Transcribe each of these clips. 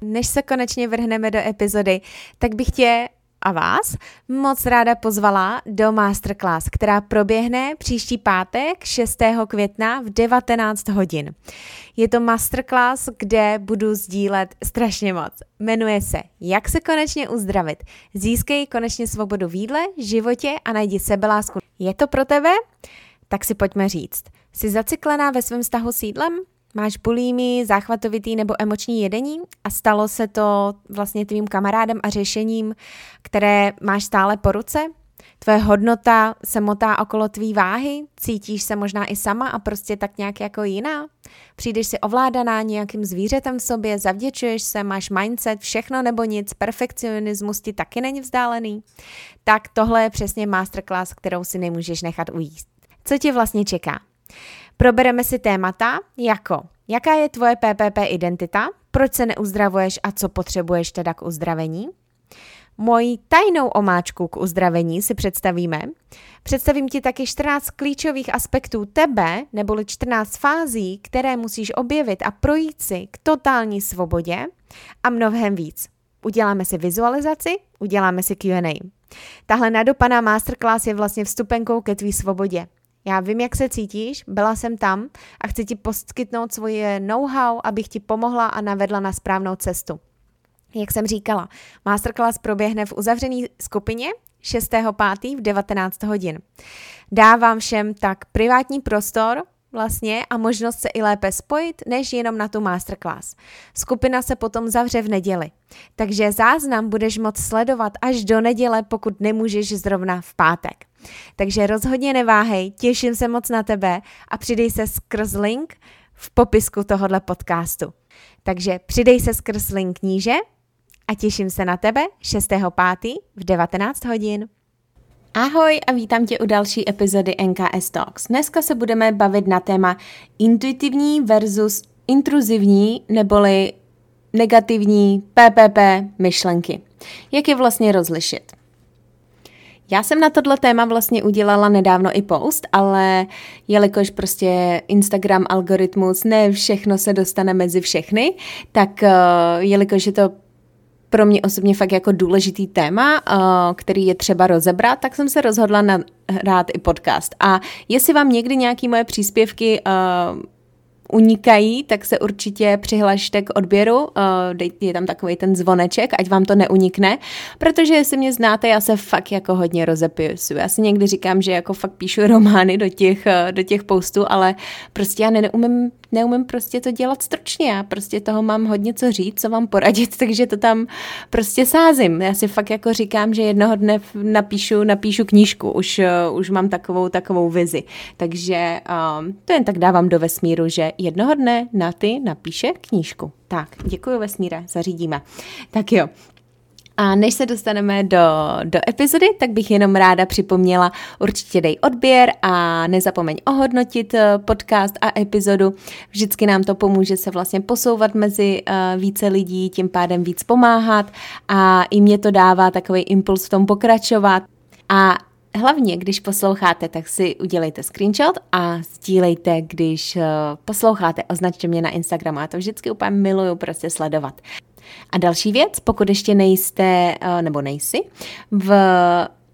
Než se konečně vrhneme do epizody, tak bych tě a vás moc ráda pozvala do masterclass, která proběhne příští pátek 6. května v 19 hodin. Je to masterclass, kde budu sdílet strašně moc. Jmenuje se Jak se konečně uzdravit. Získej konečně svobodu v jídle, životě a najdi sebelásku. Je to pro tebe? Tak si pojďme říct. Jsi zaciklená ve svém vztahu s jídlem? Máš bulími, záchvatovitý nebo emoční jedení a stalo se to vlastně tvým kamarádem a řešením, které máš stále po ruce? Tvoje hodnota se motá okolo tvý váhy? Cítíš se možná i sama a prostě tak nějak jako jiná? Přijdeš si ovládaná nějakým zvířetem v sobě, zavděčuješ se, máš mindset, všechno nebo nic, perfekcionismus ti taky není vzdálený? Tak tohle je přesně masterclass, kterou si nemůžeš nechat ujíst. Co tě vlastně čeká? Probereme si témata jako jaká je tvoje PPP identita, proč se neuzdravuješ a co potřebuješ teda k uzdravení. Moji tajnou omáčku k uzdravení si představíme. Představím ti taky 14 klíčových aspektů tebe, neboli 14 fází, které musíš objevit a projít si k totální svobodě a mnohem víc. Uděláme si vizualizaci, uděláme si Q&A. Tahle nadopaná masterclass je vlastně vstupenkou ke tvý svobodě. Já vím, jak se cítíš, byla jsem tam a chci ti poskytnout svoje know-how, abych ti pomohla a navedla na správnou cestu. Jak jsem říkala, masterclass proběhne v uzavřené skupině 6.5. v 19 hodin. Dávám všem tak privátní prostor, vlastně a možnost se i lépe spojit, než jenom na tu masterclass. Skupina se potom zavře v neděli, takže záznam budeš moc sledovat až do neděle, pokud nemůžeš zrovna v pátek. Takže rozhodně neváhej, těším se moc na tebe a přidej se skrz link v popisku tohohle podcastu. Takže přidej se skrz link níže a těším se na tebe 6.5. v 19 hodin. Ahoj a vítám tě u další epizody NKS Talks. Dneska se budeme bavit na téma intuitivní versus intruzivní neboli negativní PPP myšlenky. Jak je vlastně rozlišit? Já jsem na tohle téma vlastně udělala nedávno i post, ale jelikož prostě Instagram algoritmus, ne všechno se dostane mezi všechny, tak uh, jelikož je to pro mě osobně fakt jako důležitý téma, uh, který je třeba rozebrat, tak jsem se rozhodla nahrát i podcast. A jestli vám někdy nějaké moje příspěvky uh, unikají, tak se určitě přihlašte k odběru, uh, je tam takový ten zvoneček, ať vám to neunikne, protože jestli mě znáte, já se fakt jako hodně rozepisuju. Já si někdy říkám, že jako fakt píšu romány do těch, uh, do těch postů, ale prostě já neumím, neumím prostě to dělat stručně, já prostě toho mám hodně co říct, co vám poradit, takže to tam prostě sázím. Já si fakt jako říkám, že jednoho dne napíšu, napíšu knížku, už, uh, už mám takovou, takovou vizi. Takže um, to jen tak dávám do vesmíru, že jednoho dne na ty napíše knížku. Tak, děkuji vesmíre, zařídíme. Tak jo, a než se dostaneme do, do epizody, tak bych jenom ráda připomněla, určitě dej odběr a nezapomeň ohodnotit eh, podcast a epizodu. Vždycky nám to pomůže se vlastně posouvat mezi uh, více lidí, tím pádem víc pomáhat a i mě to dává takový impuls v tom pokračovat. A hlavně, když posloucháte, tak si udělejte screenshot a sdílejte, když uh, posloucháte. Označte mě na Instagramu, já to vždycky úplně miluju prostě sledovat. A další věc, pokud ještě nejste, uh, nebo nejsi, v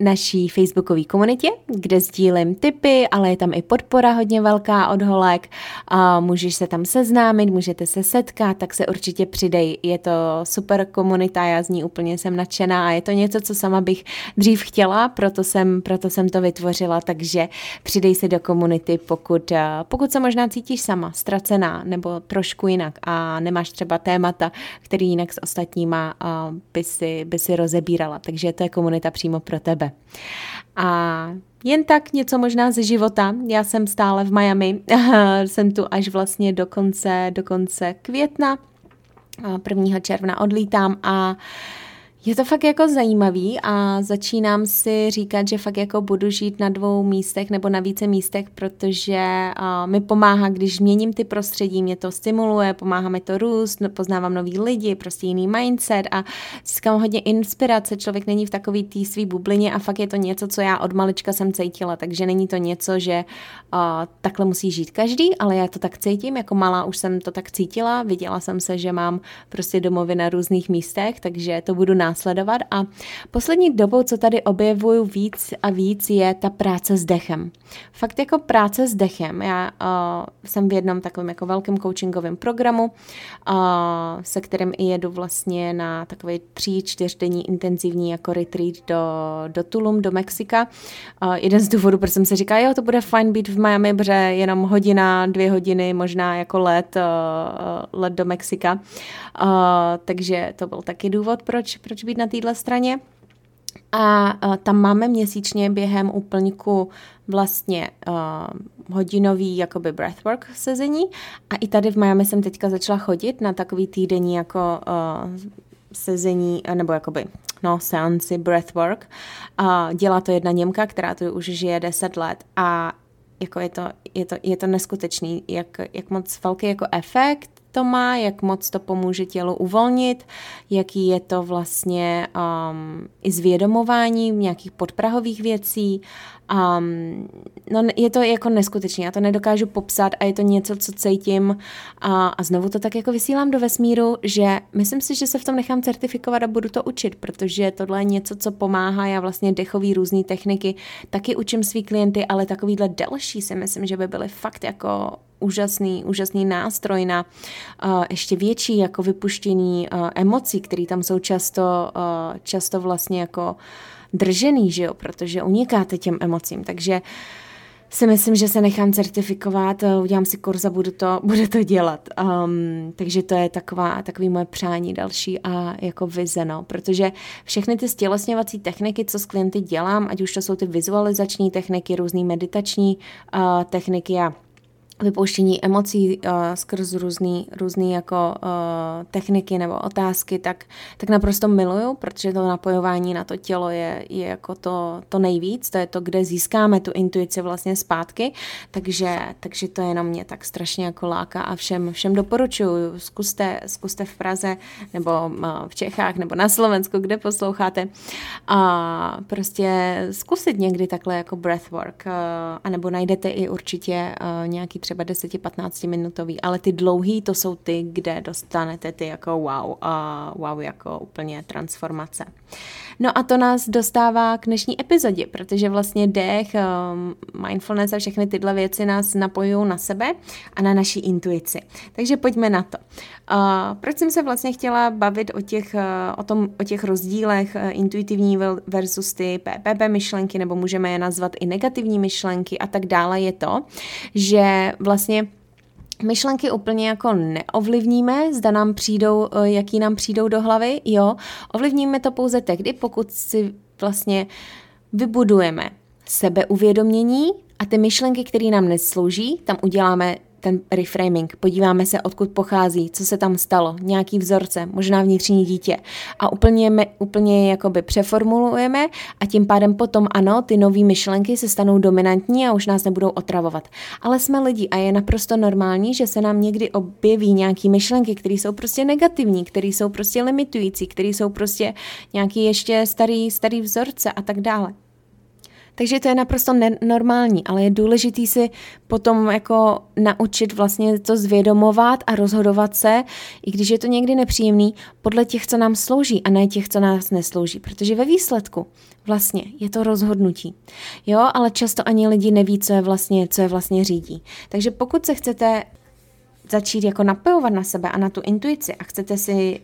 naší facebookové komunitě, kde sdílím tipy, ale je tam i podpora hodně velká od holek. A můžeš se tam seznámit, můžete se setkat, tak se určitě přidej. Je to super komunita, já z ní úplně jsem nadšená a je to něco, co sama bych dřív chtěla, proto jsem, proto jsem to vytvořila, takže přidej se do komunity, pokud, pokud se možná cítíš sama, ztracená nebo trošku jinak a nemáš třeba témata, který jinak s ostatníma by si, by si rozebírala. Takže to je komunita přímo pro tebe. A jen tak něco možná ze života. Já jsem stále v Miami, jsem tu až vlastně do konce, do konce května, 1. června odlítám a Je to fakt jako zajímavý a začínám si říkat, že fakt jako budu žít na dvou místech nebo na více místech, protože uh, mi pomáhá, když měním ty prostředí, mě to stimuluje, pomáhá mi to růst, no, poznávám nový lidi, prostě jiný mindset a získám hodně inspirace, člověk není v takový té svý bublině a fakt je to něco, co já od malička jsem cítila, takže není to něco, že uh, takhle musí žít každý, ale já to tak cítím, jako malá už jsem to tak cítila, viděla jsem se, že mám prostě domovy na různých místech, takže to budu následovat a poslední dobou, co tady objevuju víc a víc, je ta práce s dechem. Fakt jako práce s dechem. Já uh, jsem v jednom takovém jako velkém coachingovém programu, uh, se kterým i jedu vlastně na takový tři, čtyřdenní intenzivní jako retreat do, do Tulum, do Mexika. Uh, jeden z důvodů, proč jsem si říkala, jo, to bude fajn být v Miami, protože jenom hodina, dvě hodiny, možná jako let, uh, let do Mexika. Uh, takže to byl taky důvod, proč, proč být na téhle straně. A uh, tam máme měsíčně během úplňku vlastně uh, hodinový jakoby breathwork sezení a i tady v Miami jsem teďka začala chodit na takový týdenní jako uh, sezení, nebo jakoby, no, seanci breathwork. Uh, dělá to jedna Němka, která tu už žije 10 let a jako je to, je to, je to neskutečný, jak, jak moc velký jako efekt to má, jak moc to pomůže tělu uvolnit, jaký je to vlastně um, i zvědomování nějakých podprahových věcí. Um, no je to jako neskutečné, já to nedokážu popsat a je to něco, co cítím a, a znovu to tak jako vysílám do vesmíru, že myslím si, že se v tom nechám certifikovat a budu to učit, protože tohle je něco, co pomáhá, já vlastně dechový různé techniky taky učím svý klienty, ale takovýhle delší si myslím, že by byly fakt jako úžasný, úžasný nástroj na uh, ještě větší jako vypuštění uh, emocí, které tam jsou často, uh, často vlastně jako držený, že jo, protože unikáte těm emocím, takže si myslím, že se nechám certifikovat, udělám si kurz a budu to, budu to dělat. Um, takže to je taková, takový moje přání další a jako vize, no, protože všechny ty stělesňovací techniky, co s klienty dělám, ať už to jsou ty vizualizační techniky, různé meditační uh, techniky a vypouštění emocí uh, skrz různý, různý jako uh, techniky nebo otázky, tak, tak naprosto miluju, protože to napojování na to tělo je, je jako to, to nejvíc, to je to, kde získáme tu intuici vlastně zpátky, takže, takže to jenom mě tak strašně jako láká a všem, všem doporučuju, zkuste, zkuste v Praze nebo uh, v Čechách nebo na Slovensku, kde posloucháte. A prostě zkusit někdy takhle jako breathwork, uh, anebo najdete i určitě uh, nějaký třeba 10-15 minutový, ale ty dlouhý to jsou ty, kde dostanete ty jako wow, a wow jako úplně transformace. No a to nás dostává k dnešní epizodě, protože vlastně dech, um, mindfulness a všechny tyhle věci nás napojují na sebe a na naší intuici. Takže pojďme na to. Proč jsem se vlastně chtěla bavit o těch, uh, o tom, o těch rozdílech uh, intuitivní versus ty PPP myšlenky, nebo můžeme je nazvat i negativní myšlenky a tak dále, je to, že vlastně myšlenky úplně jako neovlivníme, zda nám přijdou, eh, jaký nám přijdou do hlavy, jo, ovlivníme to pouze tehdy, pokud si vlastně vybudujeme sebeuvědomění a ty myšlenky, které nám neslouží, tam uděláme ten reframing, podíváme se, odkud pochází, co se tam stalo, nějaký vzorce, možná vnitřní dítě a úplně, úplně jakoby přeformulujeme a tím pádem potom ano, ty nové myšlenky se stanou dominantní a už nás nebudou otravovat. Ale jsme lidi a je naprosto normální, že se nám někdy objeví nějaký myšlenky, které jsou prostě negativní, které jsou prostě limitující, které jsou prostě nějaký ještě starý, starý vzorce a tak dále. Takže to je naprosto normální, ale je důležitý si potom jako naučit vlastně to zvědomovat a rozhodovat se, i když je to někdy nepříjemný, podle těch, co nám slouží a ne těch, co nás neslouží. Protože ve výsledku vlastně je to rozhodnutí. Jo, ale často ani lidi neví, co je vlastně, co je vlastně řídí. Takže pokud se chcete začít jako napojovat na sebe a na tu intuici a chcete si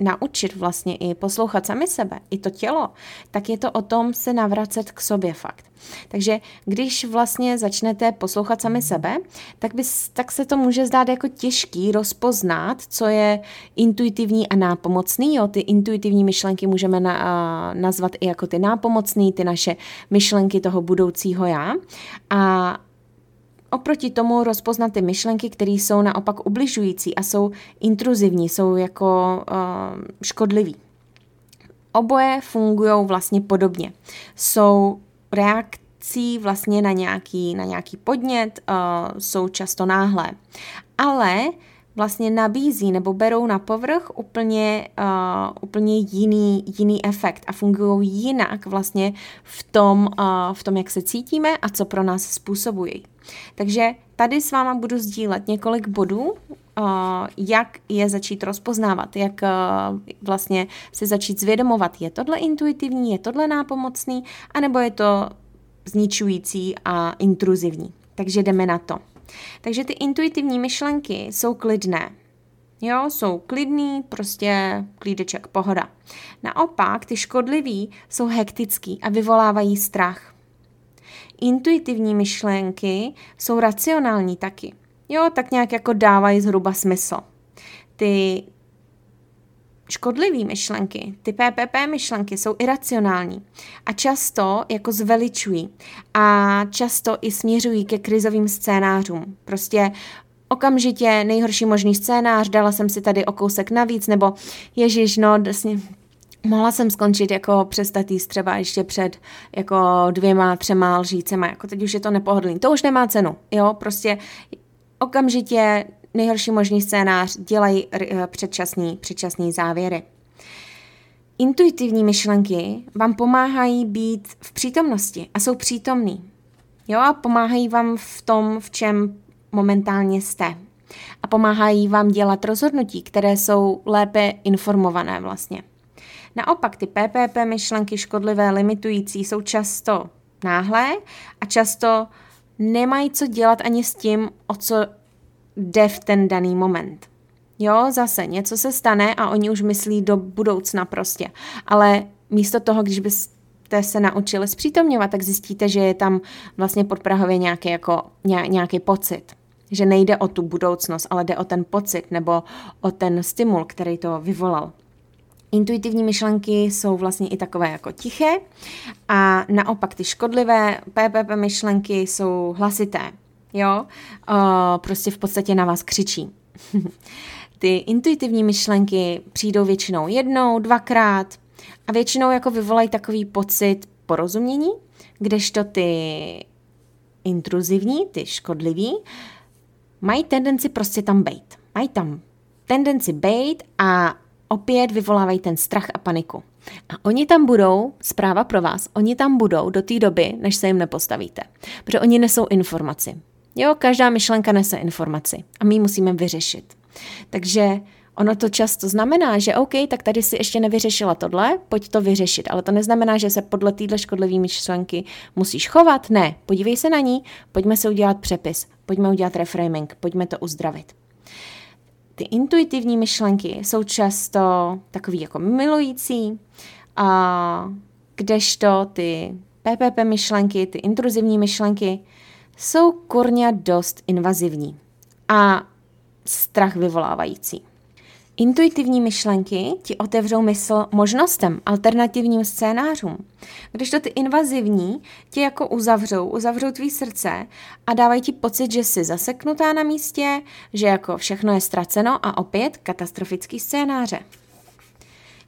naučit vlastně i poslouchat sami sebe, i to tělo, tak je to o tom se navracet k sobě fakt. Takže když vlastně začnete poslouchat sami sebe, tak, bys, tak se to může zdát jako těžký rozpoznat, co je intuitivní a nápomocný. Jo? Ty intuitivní myšlenky můžeme na, a, nazvat i jako ty nápomocný, ty naše myšlenky toho budoucího já. A oproti tomu rozpoznat ty myšlenky, které jsou naopak ubližující a jsou intruzivní, jsou jako uh, škodlivý. oboje fungují vlastně podobně. Jsou reakcí vlastně na nějaký, na nějaký podnět, uh, jsou často náhlé. Ale vlastně nabízí nebo berou na povrch úplně, uh, úplně jiný, jiný efekt a fungují jinak vlastně v tom, uh, v tom, jak se cítíme a co pro nás způsobují. Takže tady s váma budu sdílet několik bodů, uh, jak je začít rozpoznávat, jak uh, vlastně se začít zvědomovat, je tohle intuitivní, je tohle nápomocný, anebo je to zničující a intruzivní. Takže jdeme na to. Takže ty intuitivní myšlenky jsou klidné. Jo, jsou klidný, prostě klídeček, pohoda. Naopak, ty škodlivý jsou hektický a vyvolávají strach. Intuitivní myšlenky jsou racionální taky. Jo, tak nějak jako dávají zhruba smysl. Ty škodlivé myšlenky, ty PPP myšlenky jsou iracionální a často jako zveličují a často i směřují ke krizovým scénářům. Prostě okamžitě nejhorší možný scénář, dala jsem si tady o kousek navíc, nebo ježiš, no, vlastně, mohla jsem skončit jako přestat jíst třeba ještě před jako dvěma, třema lžícema, jako teď už je to nepohodlný. To už nemá cenu, jo, prostě okamžitě nejhorší možný scénář, dělají eh, předčasný, předčasný závěry. Intuitivní myšlenky vám pomáhají být v přítomnosti a jsou přítomný. Jo, a pomáhají vám v tom, v čem momentálně jste. A pomáhají vám dělat rozhodnutí, které jsou lépe informované vlastně. Naopak ty PPP myšlenky škodlivé, limitující jsou často náhlé a často nemají co dělat ani s tím, o co jde v ten daný moment. Jo, zase něco se stane a oni už myslí do budoucna prostě. Ale místo toho, když byste se naučili zpřítomňovat, tak zjistíte, že je tam vlastně pod Prahově nějaký, jako, nějaký pocit. Že nejde o tu budoucnost, ale jde o ten pocit nebo o ten stimul, který to vyvolal. Intuitivní myšlenky jsou vlastně i takové jako tiché a naopak ty škodlivé PPP myšlenky jsou hlasité jo, uh, prostě v podstatě na vás křičí. ty intuitivní myšlenky přijdou většinou jednou, dvakrát a většinou jako vyvolají takový pocit porozumění, kdežto ty intruzivní, ty škodliví, mají tendenci prostě tam bejt. Mají tam tendenci bejt a opět vyvolávají ten strach a paniku. A oni tam budou, zpráva pro vás, oni tam budou do té doby, než se jim nepostavíte. Protože oni nesou informaci. Jo, každá myšlenka nese informaci a my ji musíme vyřešit. Takže ono to často znamená, že OK, tak tady si ještě nevyřešila tohle, pojď to vyřešit. Ale to neznamená, že se podle téhle škodlivé myšlenky musíš chovat. Ne, podívej se na ní, pojďme si udělat přepis, pojďme udělat reframing, pojďme to uzdravit. Ty intuitivní myšlenky jsou často takový jako milující, a kdežto ty PPP myšlenky, ty intruzivní myšlenky jsou kurňa dost invazivní a strach vyvolávající. Intuitivní myšlenky ti otevřou mysl možnostem, alternativním scénářům, když to ty invazivní ti jako uzavřou, uzavřou tvý srdce a dávají ti pocit, že jsi zaseknutá na místě, že jako všechno je ztraceno a opět katastrofický scénáře.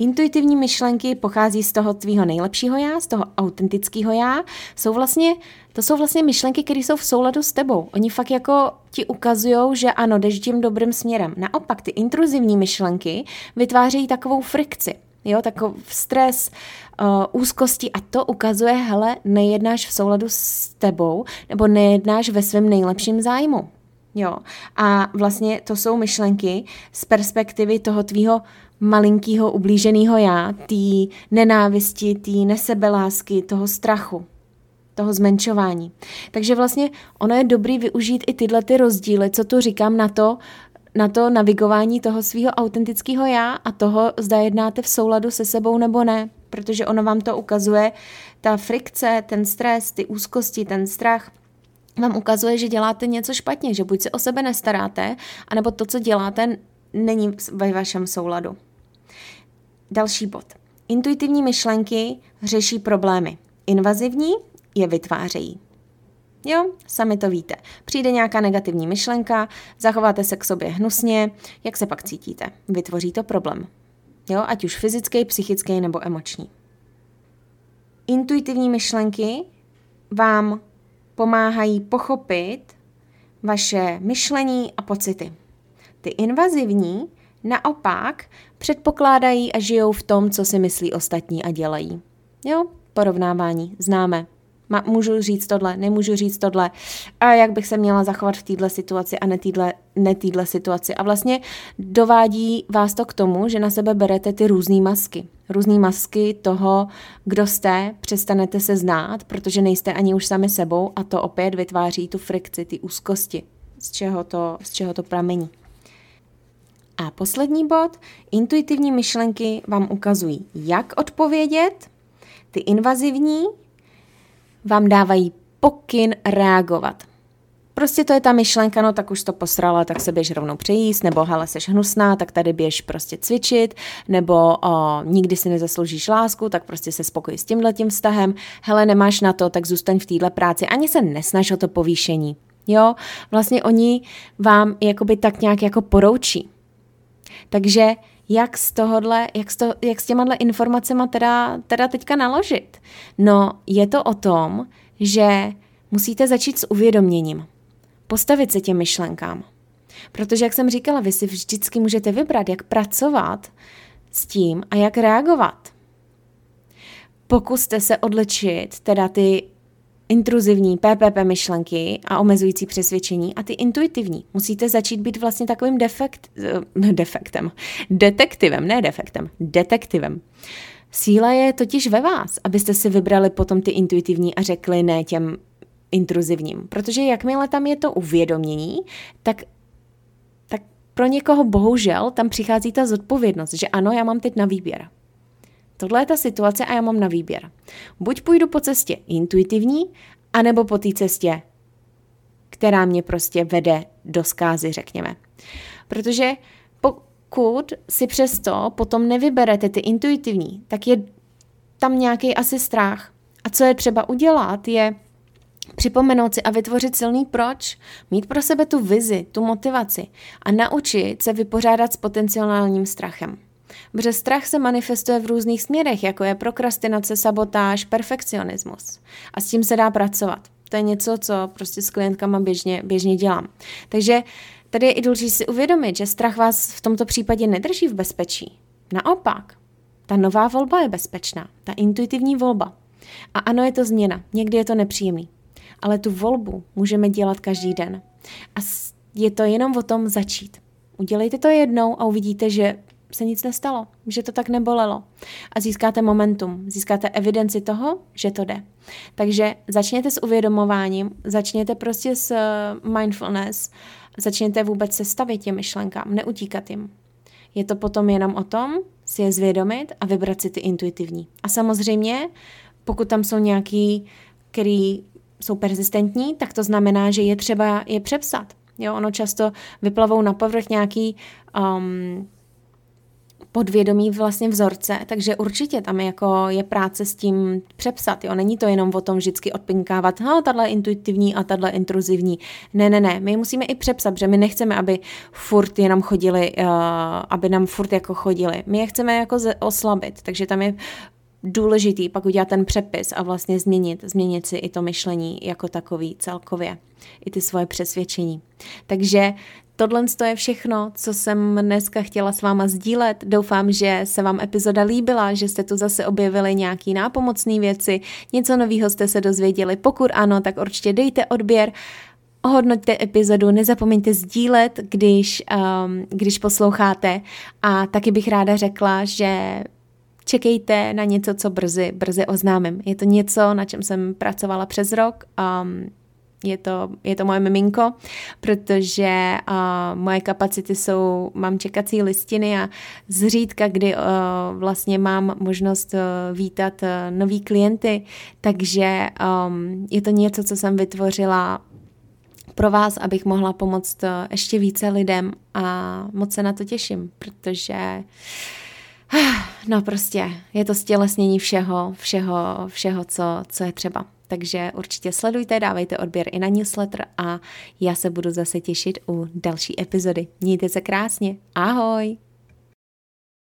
Intuitivní myšlenky pochází z toho tvýho nejlepšího já, z toho autentického já. Jsou vlastně, to jsou vlastně myšlenky, které jsou v souladu s tebou. Oni fakt jako ti ukazují, že ano, jdeš tím dobrým směrem. Naopak, ty intruzivní myšlenky vytvářejí takovou frikci. Jo, takový stres, uh, úzkosti a to ukazuje, hele, nejednáš v souladu s tebou nebo nejednáš ve svém nejlepším zájmu. Jo. A vlastně to jsou myšlenky z perspektivy toho tvýho malinkého ublíženého já, té nenávisti, té nesebelásky, toho strachu, toho zmenšování. Takže vlastně ono je dobrý využít i tyhle ty rozdíly, co tu říkám na to, na to navigování toho svého autentického já a toho, zda jednáte v souladu se sebou nebo ne, protože ono vám to ukazuje, ta frikce, ten stres, ty úzkosti, ten strach, vám ukazuje, že děláte něco špatně, že buď se o sebe nestaráte, anebo to, co děláte, není ve vašem souladu. Další bod. Intuitivní myšlenky řeší problémy. Invazivní je vytvářejí. Jo, sami to víte. Přijde nějaká negativní myšlenka, zachováte se k sobě hnusně, jak se pak cítíte? Vytvoří to problém. Jo, ať už fyzický, psychický nebo emoční. Intuitivní myšlenky vám pomáhají pochopit vaše myšlení a pocity. Ty invazivní naopak předpokládají a žijou v tom, co si myslí ostatní a dělají. Jo, porovnávání, známe. Ma, můžu říct tohle, nemůžu říct tohle, a jak bych se měla zachovat v této situaci a ne týhle, ne situaci. A vlastně dovádí vás to k tomu, že na sebe berete ty různé masky. Různé masky toho, kdo jste, přestanete se znát, protože nejste ani už sami sebou a to opět vytváří tu frikci, ty úzkosti, z čeho to, z čeho to pramení. A poslední bod, intuitivní myšlenky vám ukazují, jak odpovědět, ty invazivní vám dávají pokyn reagovat. Prostě to je ta myšlenka, no tak už to posrala, tak se běž rovnou přejíst, nebo hele, seš hnusná, tak tady běž prostě cvičit, nebo o, nikdy si nezasloužíš lásku, tak prostě se spokojí s tímhle tím vztahem, hele, nemáš na to, tak zůstaň v téhle práci, ani se nesnaž o to povýšení. Jo, vlastně oni vám jakoby tak nějak jako poroučí. Takže jak s tohodle, jak s, to, jak s těma informacemi teda, teda teďka naložit? No, je to o tom, že musíte začít s uvědoměním. Postavit se těm myšlenkám. Protože, jak jsem říkala, vy si vždycky můžete vybrat, jak pracovat s tím a jak reagovat. Pokuste se odličit teda ty intruzivní PPP myšlenky a omezující přesvědčení a ty intuitivní. Musíte začít být vlastně takovým defekt, uh, defektem, detektivem, ne defektem, detektivem. Síla je totiž ve vás, abyste si vybrali potom ty intuitivní a řekli ne těm intruzivním. Protože jakmile tam je to uvědomění, tak, tak pro někoho bohužel tam přichází ta zodpovědnost, že ano, já mám teď na výběr. Tohle je ta situace a já mám na výběr. Buď půjdu po cestě intuitivní, anebo po té cestě, která mě prostě vede do zkázy, řekněme. Protože pokud si přesto potom nevyberete ty intuitivní, tak je tam nějaký asi strach. A co je třeba udělat, je připomenout si a vytvořit silný proč, mít pro sebe tu vizi, tu motivaci a naučit se vypořádat s potenciálním strachem. Protože strach se manifestuje v různých směrech, jako je prokrastinace, sabotáž, perfekcionismus. A s tím se dá pracovat. To je něco, co prostě s klientkama běžně, běžně dělám. Takže tady je i důležité si uvědomit, že strach vás v tomto případě nedrží v bezpečí. Naopak, ta nová volba je bezpečná, ta intuitivní volba. A ano, je to změna, někdy je to nepříjemný. Ale tu volbu můžeme dělat každý den. A je to jenom o tom začít. Udělejte to jednou a uvidíte, že se nic nestalo, že to tak nebolelo. A získáte momentum, získáte evidenci toho, že to jde. Takže začněte s uvědomováním, začněte prostě s eh, mindfulness, začněte vůbec se stavit těm myšlenkám, neutíkat jim. Je to potom jenom o tom si je zvědomit a vybrat si ty intuitivní. A samozřejmě, pokud tam jsou nějaký, který jsou persistentní, tak to znamená, že je třeba je přepsat. Jo, ono často vyplavou na povrch nějaký um, podvědomí vlastně vzorce, takže určitě tam jako je práce s tím přepsat, jo, není to jenom o tom vždycky odpinkávat, ha, tahle intuitivní a tahle intruzivní. Ne, ne, ne, my musíme i přepsat, protože my nechceme, aby furt jenom chodili, uh, aby nám furt jako chodili. My je chceme jako oslabit, takže tam je důležitý pak udělat ten přepis a vlastně změnit, změnit si i to myšlení jako takový celkově, i ty svoje přesvědčení. Takže Tohle je všechno, co jsem dneska chtěla s váma sdílet. Doufám, že se vám epizoda líbila, že jste tu zase objevili nějaký nápomocné věci, něco nového jste se dozvěděli. Pokud ano, tak určitě dejte odběr, ohodnoťte epizodu, nezapomeňte sdílet, když, um, když posloucháte a taky bych ráda řekla, že čekejte na něco, co brzy, brzy oznámím. Je to něco, na čem jsem pracovala přes rok. Um, je to, je to moje miminko, protože uh, moje kapacity jsou, mám čekací listiny a zřídka, kdy uh, vlastně mám možnost uh, vítat uh, nový klienty, takže um, je to něco, co jsem vytvořila pro vás, abych mohla pomoct uh, ještě více lidem a moc se na to těším, protože no prostě je to stělesnění všeho, všeho, všeho, co, co je třeba. Takže určitě sledujte, dávejte odběr i na newsletter a já se budu zase těšit u další epizody. Mějte se krásně. Ahoj!